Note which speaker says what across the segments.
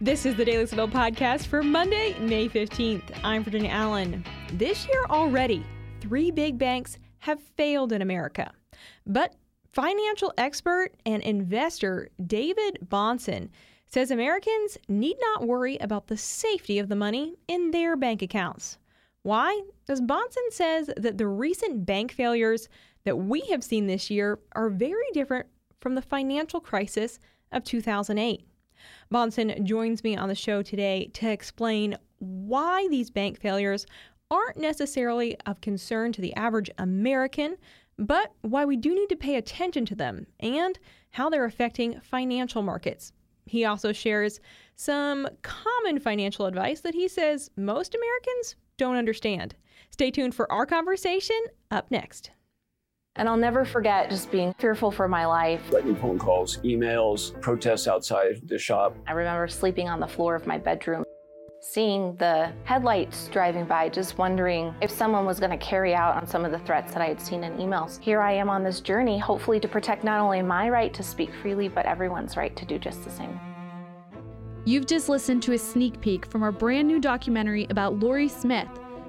Speaker 1: This is the Daily Signal podcast for Monday, May 15th. I'm Virginia Allen. This year already, three big banks have failed in America. But financial expert and investor David Bahnsen says Americans need not worry about the safety of the money in their bank accounts. Why? As Bahnsen says that the recent bank failures that we have seen this year are very different from the financial crisis of 2008. Bahnsen joins me on the show today to explain why these bank failures aren't necessarily of concern to the average American, but why we do need to pay attention to them and how they're affecting financial markets. He also shares some common financial advice that he says most Americans don't understand. Stay tuned for our conversation up next.
Speaker 2: And I'll never forget just being fearful for my life.
Speaker 3: Getting phone calls, emails, protests outside the shop.
Speaker 2: I remember sleeping on the floor of my bedroom, seeing the headlights driving by, just wondering if someone was going to carry out on some of the threats that I had seen in emails. Here I am on this journey, hopefully to protect not only my right to speak freely, but everyone's right to do just the same.
Speaker 4: You've just listened to a sneak peek from our brand new documentary about Lorie Smith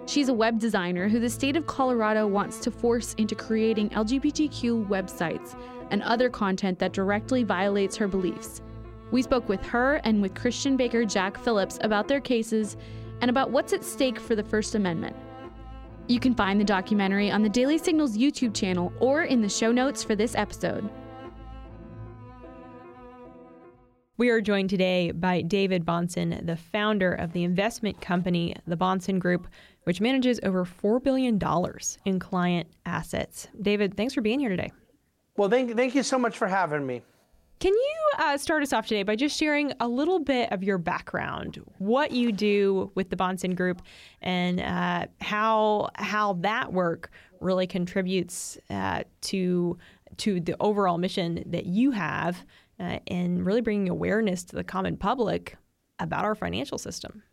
Speaker 4: She's a web designer who the state of Colorado wants to force into creating LGBTQ websites and other content that directly violates her beliefs. We spoke with her and with Christian Baker Jack Phillips about their cases and about what's at stake for the First Amendment. You can find the documentary on the Daily Signals YouTube channel or in the show notes for this episode.
Speaker 1: We are joined today by David Bahnsen, the founder of the investment company, the Bahnsen Group, which manages over $4 billion in client assets. David, thanks for being here today.
Speaker 5: Well, thank, thank you so much for having me.
Speaker 1: Can you uh, start us off today by just sharing a little bit of your background, what you do with the Bahnsen Group, and uh, how how that work really contributes uh, to to the overall mission that you have uh, and really bringing awareness to the common public about our financial system.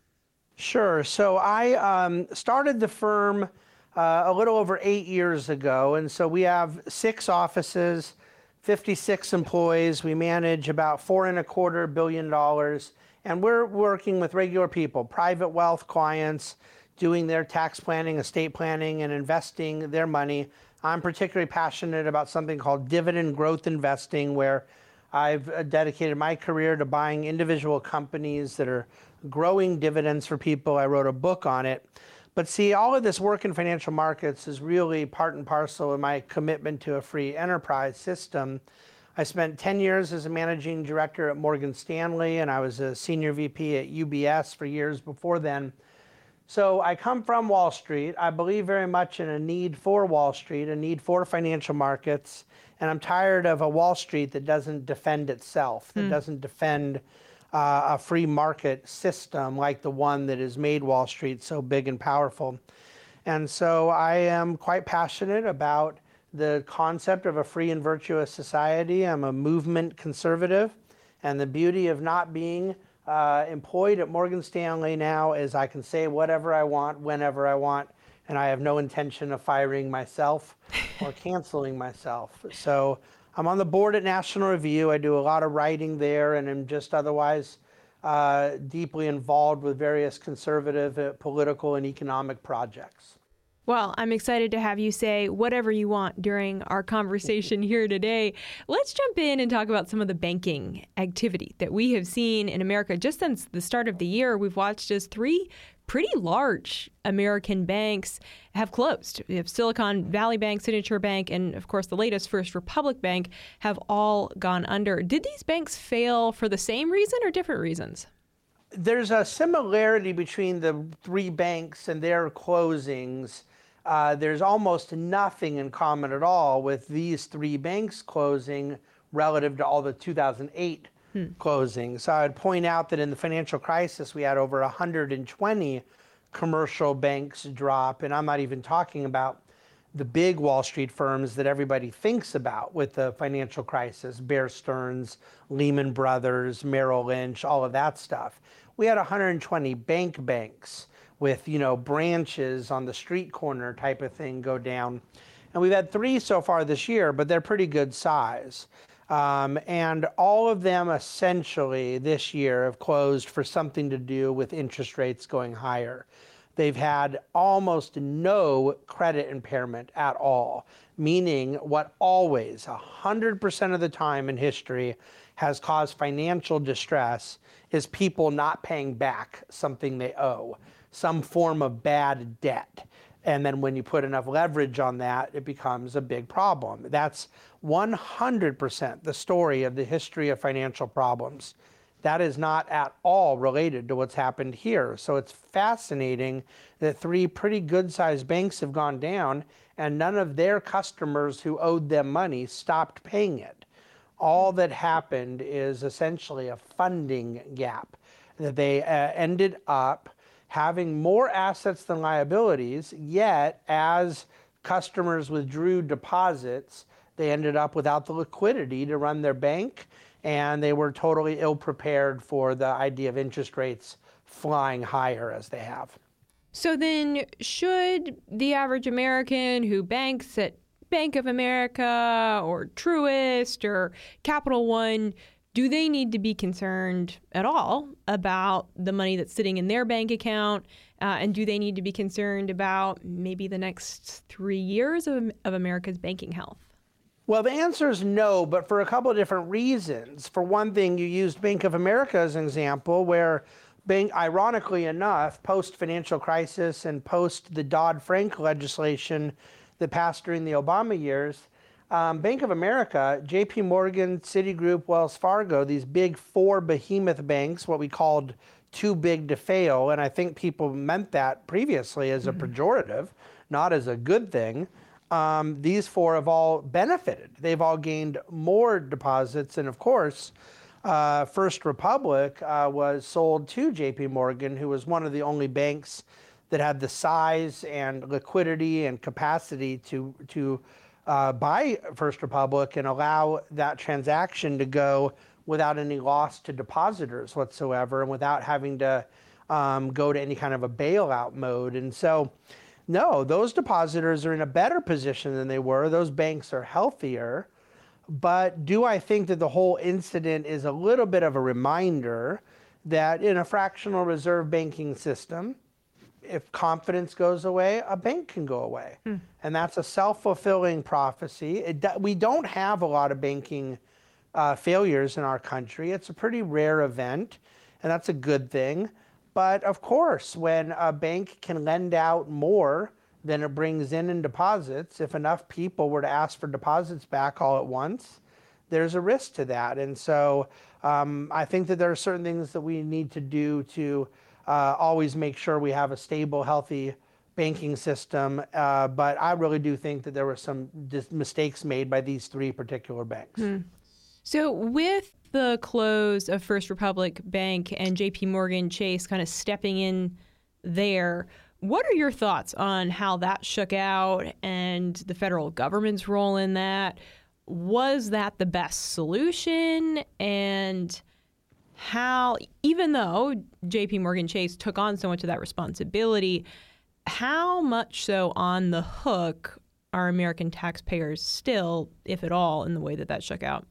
Speaker 5: Sure. So I um, started the firm uh, a little over eight years ago. And so we have six offices, 56 employees. We manage about four and a quarter billion dollars. And we're working with regular people, private wealth clients, doing their tax planning, estate planning, and investing their money. I'm particularly passionate about something called dividend growth investing, where I've uh, dedicated my career to buying individual companies that are growing dividends for people. I wrote a book on it. But see, all of this work in financial markets is really part and parcel of my commitment to a free enterprise system. I spent 10 years as a managing director at Morgan Stanley, and I was a senior VP at UBS for years before then. So I come from Wall Street. I believe very much in a need for Wall Street, a need for financial markets. And I'm tired of a Wall Street that doesn't defend itself, that mm. doesn't defend uh, a free market system like the one that has made Wall Street so big and powerful. And so I am quite passionate about the concept of a free and virtuous society. I'm a movement conservative. And the beauty of not being uh, employed at Morgan Stanley now is I can say whatever I want, whenever I want, and I have no intention of firing myself or canceling myself. So I'm on the board at National Review. I do a lot of writing there, and am just otherwise uh, deeply involved with various conservative uh, political and economic projects.
Speaker 1: Well, I'm excited to have you say whatever you want during our conversation here today. Let's jump in and talk about some of the banking activity that we have seen in America just since the start of the year. We've watched as three pretty large American banks have closed. We have Silicon Valley Bank, Signature Bank, and of course the latest First Republic Bank have all gone under. Did these banks fail for the same reason or different reasons?
Speaker 5: There's a similarity between the three banks and their closings uh, there's almost nothing in common at all with these three banks closing relative to all the 2008 hmm. So I would point out that in the financial crisis, we had over 120 commercial banks drop, and I'm not even talking about the big Wall Street firms that everybody thinks about with the financial crisis Bear Stearns, Lehman Brothers, Merrill Lynch, all of that stuff. We had 120 bank banks with you know branches on the street corner type of thing go down and we've had three so far this year but they're pretty good size Um, and all of them essentially this year have closed for something to do with interest rates going higher. They've had almost no credit impairment at all, meaning what always, 100% of the time in history, has caused financial distress is people not paying back something they owe, some form of bad debt. And then when you put enough leverage on that, it becomes a big problem. That's 100% the story of the history of financial problems. That is not at all related to what's happened here. So it's fascinating that three pretty good sized banks have gone down and none of their customers who owed them money stopped paying it. All that happened is essentially a funding gap that they uh, ended up having more assets than liabilities, yet as customers withdrew deposits, they ended up without the liquidity to run their bank, and they were totally ill prepared for the idea of interest rates flying higher as they have.
Speaker 1: So then, should the average American who banks at Bank of America or Truist or Capital One do they need to be concerned at all about the money that's sitting in their bank account? Uh, and do they need to be concerned about maybe the next three years of, of America's banking health?
Speaker 5: Well, the answer is no, but for a couple of different reasons. For one thing, you used Bank of America as an example, where bank, ironically enough, post financial crisis and post the Dodd Frank legislation that passed during the Obama years, um, Bank of America, JP Morgan, Citigroup, Wells Fargo, these big four behemoth banks, what we called too big to fail. And I think people meant that previously as a mm-hmm. pejorative, not as a good thing. Um, these four have all benefited. They've all gained more deposits. And of course, uh, First Republic uh, was sold to JP Morgan, who was one of the only banks that had the size and liquidity and capacity to, to uh, buy First Republic and allow that transaction to go without any loss to depositors whatsoever and without having to um, go to any kind of a bailout mode. And so, no, those depositors are in a better position than they were. Those banks are healthier. But do I think that the whole incident is a little bit of a reminder that in a fractional reserve banking system, if confidence goes away, a bank can go away. Hmm. And that's a self fulfilling prophecy. It, we don't have a lot of banking uh, failures in our country. It's a pretty rare event, and that's a good thing. But of course, when a bank can lend out more than it brings in in deposits, if enough people were to ask for deposits back all at once, there's a risk to that. And so um, I think that there are certain things that we need to do to uh, always make sure we have a stable, healthy banking system. Uh, but I really do think that there were some dis- mistakes made by these three particular banks. Hmm.
Speaker 1: So, with the close of First Republic Bank and JP Morgan Chase kind of stepping in there, what are your thoughts on how that shook out and the federal government's role in that? Was that the best solution? And how, even though JP Morgan Chase took on so much of that responsibility, how much so on the hook are American taxpayers still, if at all, in the way that that shook out?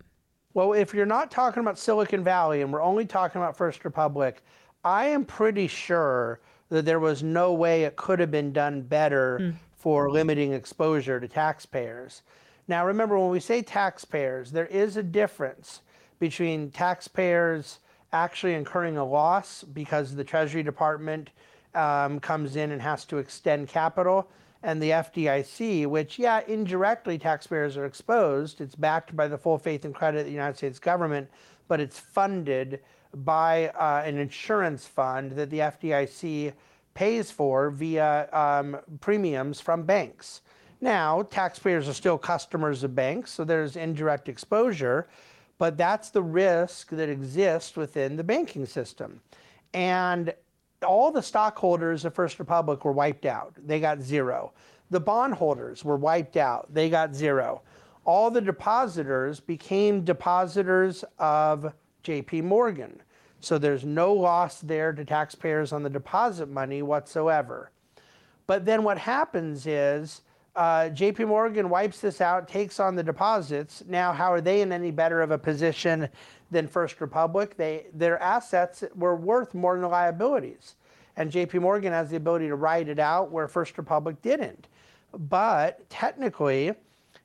Speaker 5: Well, if you're not talking about Silicon Valley and we're only talking about First Republic, I am pretty sure that there was no way it could have been done better mm. for limiting exposure to taxpayers. Now, remember, when we say taxpayers, there is a difference between taxpayers actually incurring a loss because the Treasury Department um, comes in and has to extend capital, and the FDIC, which, yeah, indirectly taxpayers are exposed. It's backed by the full faith and credit of the United States government, but it's funded by uh, an insurance fund that the FDIC pays for via um, premiums from banks. Now, taxpayers are still customers of banks, so there's indirect exposure, but that's the risk that exists within the banking system. And all the stockholders of First Republic were wiped out. They got zero. The bondholders were wiped out. They got zero. All the depositors became depositors of JP Morgan. So there's no loss there to taxpayers on the deposit money whatsoever. But then what happens is Uh, JP Morgan wipes this out, takes on the deposits. Now, how are they in any better of a position than First Republic? They, their assets were worth more than the liabilities. And JP Morgan has the ability to ride it out where First Republic didn't. But technically,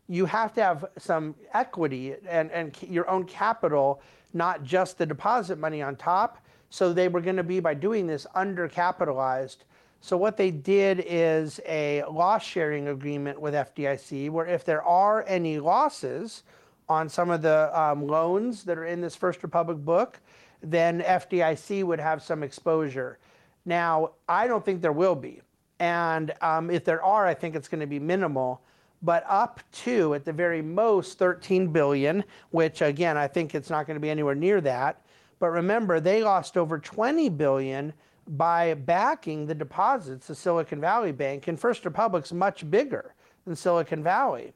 Speaker 5: you have to have some equity and, and your own capital, not just the deposit money on top. So they were going to be, by doing this, undercapitalized. So what they did is a loss sharing agreement with FDIC, where if there are any losses on some of the um, loans that are in this First Republic book, then FDIC would have some exposure. Now, I don't think there will be. And um, if there are, I think it's going to be minimal but up to at the very most 13 billion, which again, I think it's not going to be anywhere near that. But remember, they lost over 20 billion by backing the deposits of Silicon Valley Bank, and First Republic's much bigger than Silicon Valley.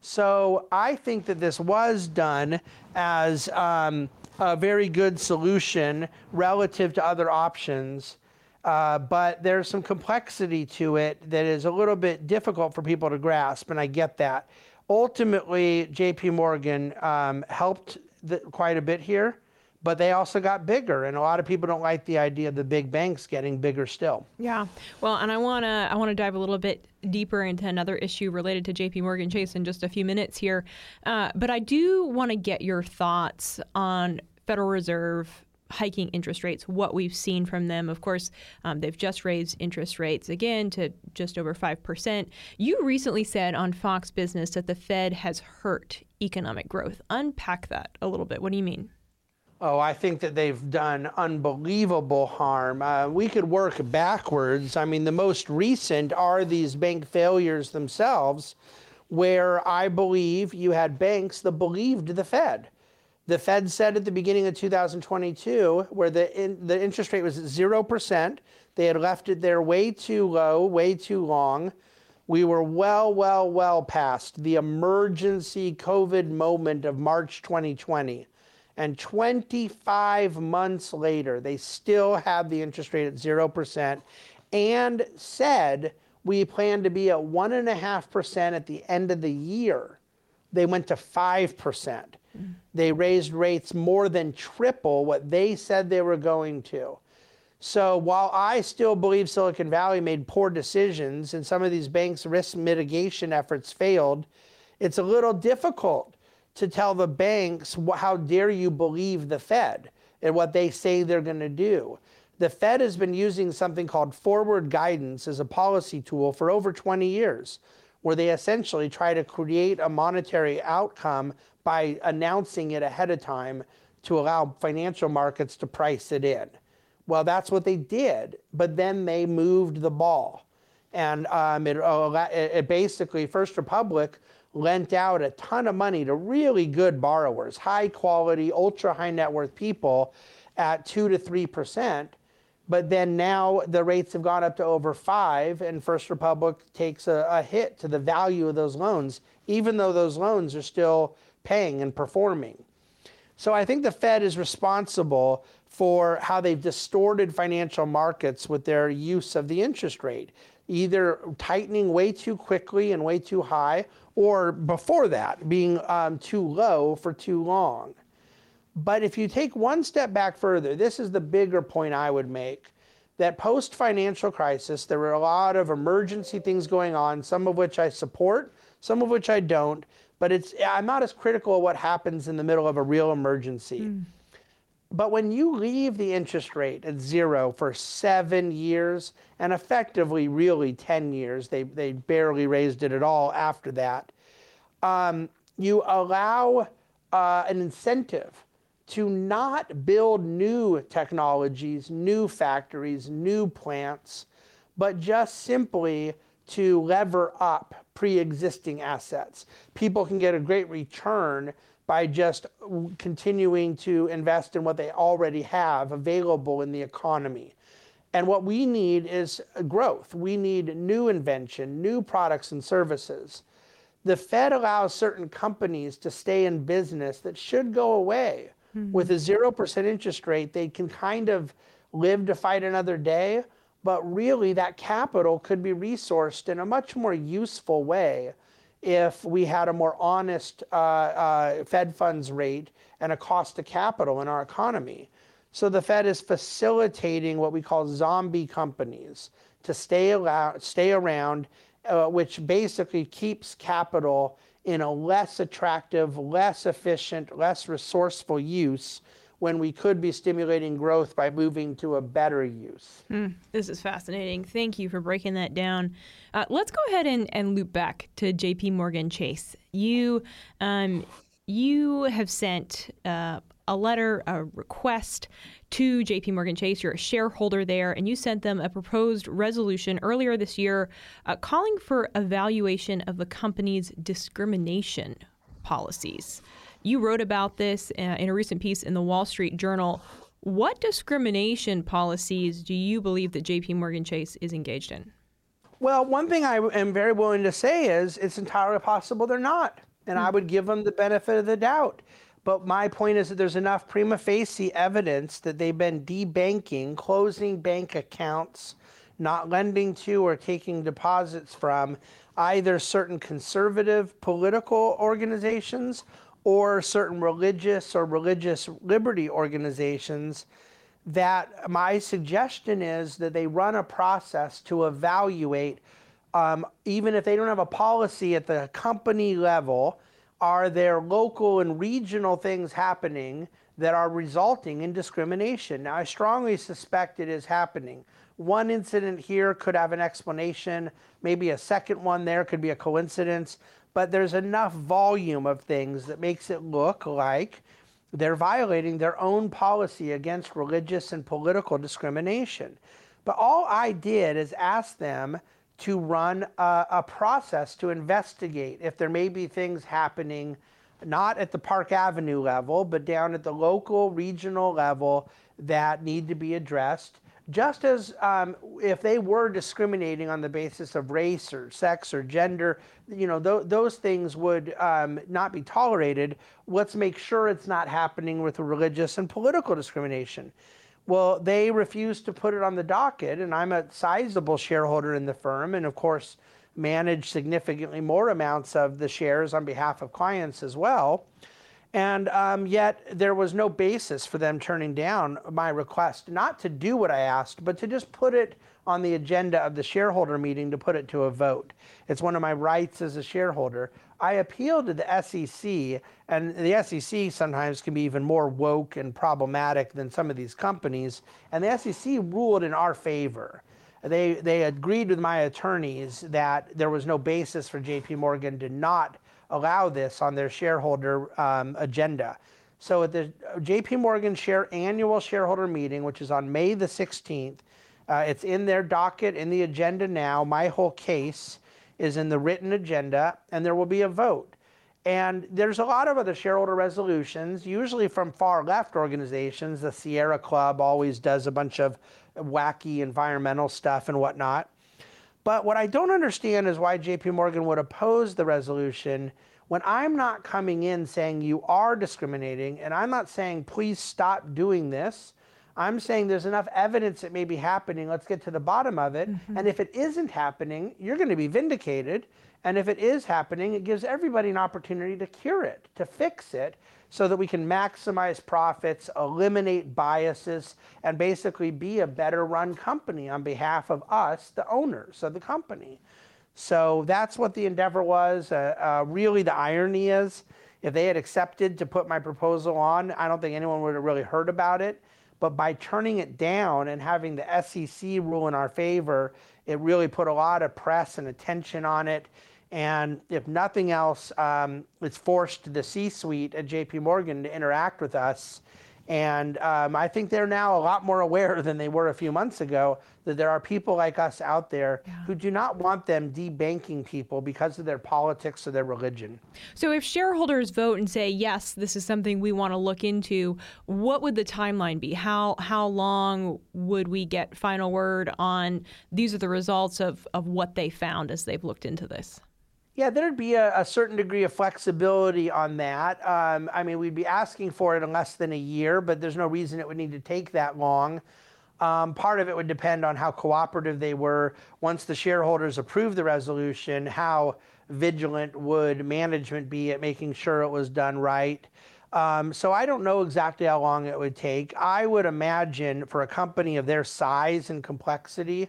Speaker 5: So I think that this was done as um, a very good solution relative to other options uh, but there's some complexity to it that is a little bit difficult for people to grasp, and I get that. Ultimately, JP Morgan um, helped the, quite a bit here, but they also got bigger, and a lot of people don't like the idea of the big banks getting bigger still.
Speaker 1: Yeah, well, and I wanna I wanna dive a little bit deeper into another issue related to JP Morgan Chase in just a few minutes here, uh, but I do want to get your thoughts on Federal Reserve hiking interest rates, what we've seen from them. Of course, um, they've just raised interest rates again to just over 5%. You recently said on Fox Business that the Fed has hurt economic growth. Unpack that a little bit. What do you mean?
Speaker 5: Oh, I think that they've done unbelievable harm. Uh, we could work backwards. I mean, the most recent are these bank failures themselves, where I believe you had banks that believed the Fed. The Fed said at the beginning of 2022, where the, in, the interest rate was at 0%, they had left it there way too low, way too long. We were well, well, well past the emergency COVID moment of March 2020. And 25 months later, they still have the interest rate at 0% and said we plan to be at 1.5% at the end of the year. They went to 5%. They raised rates more than triple what they said they were going to. So while I still believe Silicon Valley made poor decisions and some of these banks' risk mitigation efforts failed, it's a little difficult to tell the banks how dare you believe the Fed and what they say they're going to do. The Fed has been using something called forward guidance as a policy tool for over 20 years, where they essentially try to create a monetary outcome by announcing it ahead of time to allow financial markets to price it in. Well, that's what they did, but then they moved the ball. And um, it, it basically, First Republic lent out a ton of money to really good borrowers, high quality, ultra high net worth people at 2 to 3%. But then now the rates have gone up to over five, and First Republic takes a, a hit to the value of those loans, even though those loans are still paying and performing. So I think the Fed is responsible for how they've distorted financial markets with their use of the interest rate, either tightening way too quickly and way too high, or before that, being um, too low for too long. But if you take one step back further, this is the bigger point I would make that post financial crisis, there were a lot of emergency things going on, some of which I support, some of which I don't but it's I'm not as critical of what happens in the middle of a real emergency. Mm. But when you leave the interest rate at zero for seven years, and effectively really 10 years, they, they barely raised it at all after that, um, you allow uh, an incentive to not build new technologies, new factories, new plants, but just simply to lever up pre existing assets. People can get a great return by just continuing to invest in what they already have available in the economy. And what we need is growth. We need new invention, new products and services. The Fed allows certain companies to stay in business that should go away. Mm-hmm. With a 0% interest rate, they can kind of live to fight another day but really that capital could be resourced in a much more useful way if we had a more honest uh, uh, Fed funds rate and a cost of capital in our economy. So the Fed is facilitating what we call zombie companies to stay, around, stay around, uh, which basically keeps capital in a less attractive, less efficient, less resourceful use when we could be stimulating growth by moving to a better use.
Speaker 1: Mm, this is fascinating. Thank you for breaking that down. Uh, let's go ahead and, and loop back to JP Morgan Chase. You, um, you have sent uh, a letter, a request to JP Morgan Chase. You're a shareholder there, and you sent them a proposed resolution earlier this year uh, calling for evaluation of the company's discrimination policies. You wrote about this uh, in a recent piece in the Wall Street Journal. What discrimination policies do you believe that JP Morgan Chase is engaged in?
Speaker 5: Well, one thing I am very willing to say is it's entirely possible they're not. And mm. I hmm. would give them the benefit of the doubt. But my point is that there's enough prima facie evidence that they've been debanking, closing bank accounts, not lending to or taking deposits from either certain conservative political organizations or certain religious or religious liberty organizations that my suggestion is that they run a process to evaluate um, even if they don't have a policy at the company level are there local and regional things happening that are resulting in discrimination? Now, I strongly suspect it is happening. One incident here could have an explanation, maybe a second one there could be a coincidence, but there's enough volume of things that makes it look like they're violating their own policy against religious and political discrimination. But all I did is ask them to run a, a, process to investigate if there may be things happening, not at the Park Avenue level, but down at the local, regional level that need to be addressed. Just as um, if they were discriminating on the basis of race or sex or gender, you know, th- those things would um, not be tolerated. Let's make sure it's not happening with religious and political discrimination. Well, they refused to put it on the docket, and I'm a sizable shareholder in the firm, and of course, manage significantly more amounts of the shares on behalf of clients as well. And um, yet, there was no basis for them turning down my request, not to do what I asked, but to just put it on the agenda of the shareholder meeting to put it to a vote. It's one of my rights as a shareholder. I appealed to the SEC, and the SEC sometimes can be even more woke and problematic than some of these companies. And the SEC ruled in our favor. They, they agreed with my attorneys that there was no basis for JP Morgan to not allow this on their shareholder um, agenda. So at the JP Morgan share annual shareholder meeting, which is on May the 16th, uh, it's in their docket in the agenda now. My whole case is in the written agenda, and there will be a vote. And there's a lot of other shareholder resolutions, usually from far left organizations. The Sierra Club always does a bunch of wacky environmental stuff and whatnot. But what I don't understand is why JP Morgan would oppose the resolution when I'm not coming in saying you are discriminating, and I'm not saying please stop doing this. I'm saying there's enough evidence it may be happening. Let's get to the bottom of it. Mm-hmm. And if it isn't happening, you're going to be vindicated. And if it is happening, it gives everybody an opportunity to cure it, to fix it, so that we can maximize profits, eliminate biases, and basically be a better run company on behalf of us, the owners of the company. So that's what the endeavor was. Uh, uh, really, the irony is, if they had accepted to put my proposal on, I don't think anyone would have really heard about it. But by turning it down and having the SEC rule in our favor, it really put a lot of press and attention on it. And if nothing else, um, it's forced the C suite at JP Morgan to interact with us and um, I think they're now a lot more aware than they were a few months ago that there are people like us out there yeah. who do not want them debanking people because of their politics or their religion.
Speaker 1: So, if shareholders vote and say, yes, this is something we want to look into, what would the timeline be? How, how long would we get final word on these are the results of, of what they found as they've looked into this?
Speaker 5: Yeah, there'd be a, a, certain degree of flexibility on that. Um, I mean, we'd be asking for it in less than a year, but there's no reason it would need to take that long. Um, part of it would depend on how cooperative they were. Once the shareholders approved the resolution, how vigilant would management be at making sure it was done right? Um, so I don't know exactly how long it would take. I would imagine for a company of their size and complexity,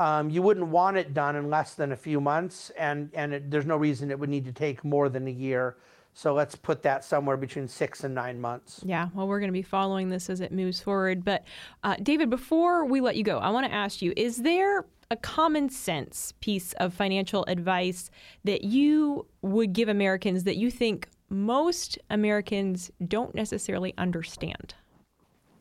Speaker 5: um, you wouldn't want it done in less than a few months, and and it, there's no reason it would need to take more than a year. So let's put that somewhere between six and nine months.
Speaker 1: Yeah, well, we're going to be following this as it moves forward. But uh, David, before we let you go, I want to ask you: Is there a common sense piece of financial advice that you would give Americans that you think most Americans don't necessarily understand?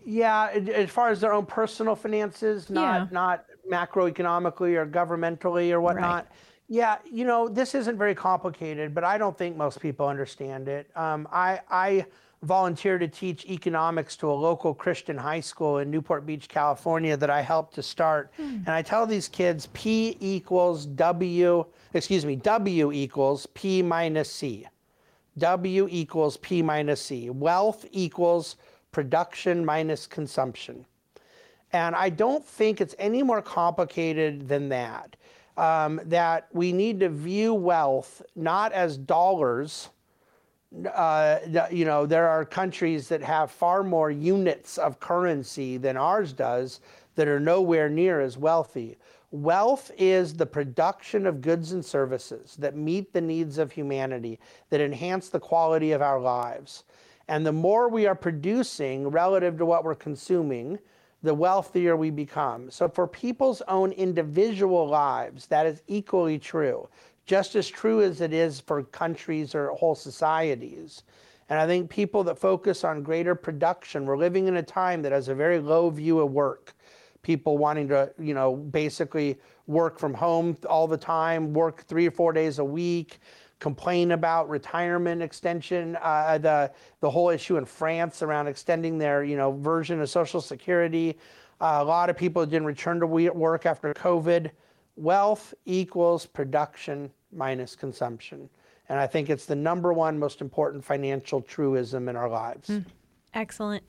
Speaker 5: Yeah, as far as their own personal finances, not
Speaker 1: Yeah.
Speaker 5: not macroeconomically or governmentally or whatnot. Yeah, you know, this isn't very complicated, but I don't think most people understand it. Um, I I volunteer to teach economics to a local Christian high school in Newport Beach, California, that I helped to start, and I tell these kids P equals W, excuse me, W equals P minus C. W equals P minus C. Wealth equals production minus consumption. And I don't think it's any more complicated than that. Um, that we need to view wealth not as dollars. Uh, you know, there are countries that have far more units of currency than ours does that are nowhere near as wealthy. Wealth is the production of goods and services that meet the needs of humanity, that enhance the quality of our lives. And the more we are producing relative to what we're consuming, the wealthier we become. So, for people's own individual lives, that is equally true, just as true as it is for countries or whole societies. And I think people that focus on greater production, we're living in a time that has a very low view of work. People wanting to, you know, basically work from home all the time, work three or four days a week, complain about retirement extension, uh, the the whole issue in France around extending their you know version of Social Security. Uh, a lot of people didn't return to work after COVID. Wealth equals production minus consumption, and I think it's the number one most important financial truism in our lives.
Speaker 1: Excellent.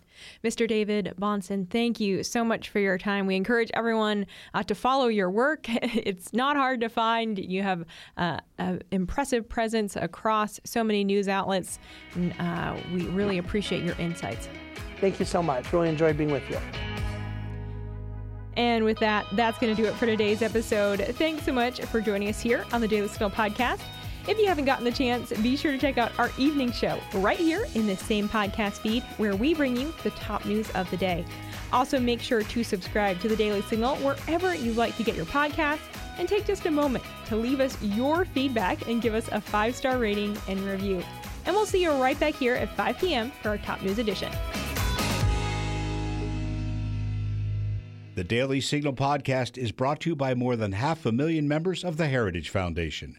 Speaker 1: Mr. David Bahnsen, thank you so much for your time. We encourage everyone uh, to follow your work. it's not hard to find. You have uh, an impressive presence across so many news outlets. And, uh, we really appreciate your insights.
Speaker 5: Thank you so much. Really enjoyed being with you.
Speaker 1: And with that, that's going to do it for today's episode. Thanks so much for joining us here on the Daily Signal podcast. If you haven't gotten the chance, be sure to check out our evening show right here in this same podcast feed where we bring you the top news of the day. Also, make sure to subscribe to the Daily Signal wherever you like to get your podcasts and take just a moment to leave us your feedback and give us a five star rating and review. And we'll see you right back here at 5 p.m. for our top news edition.
Speaker 6: The Daily Signal podcast is brought to you by more than half a million members of the Heritage Foundation.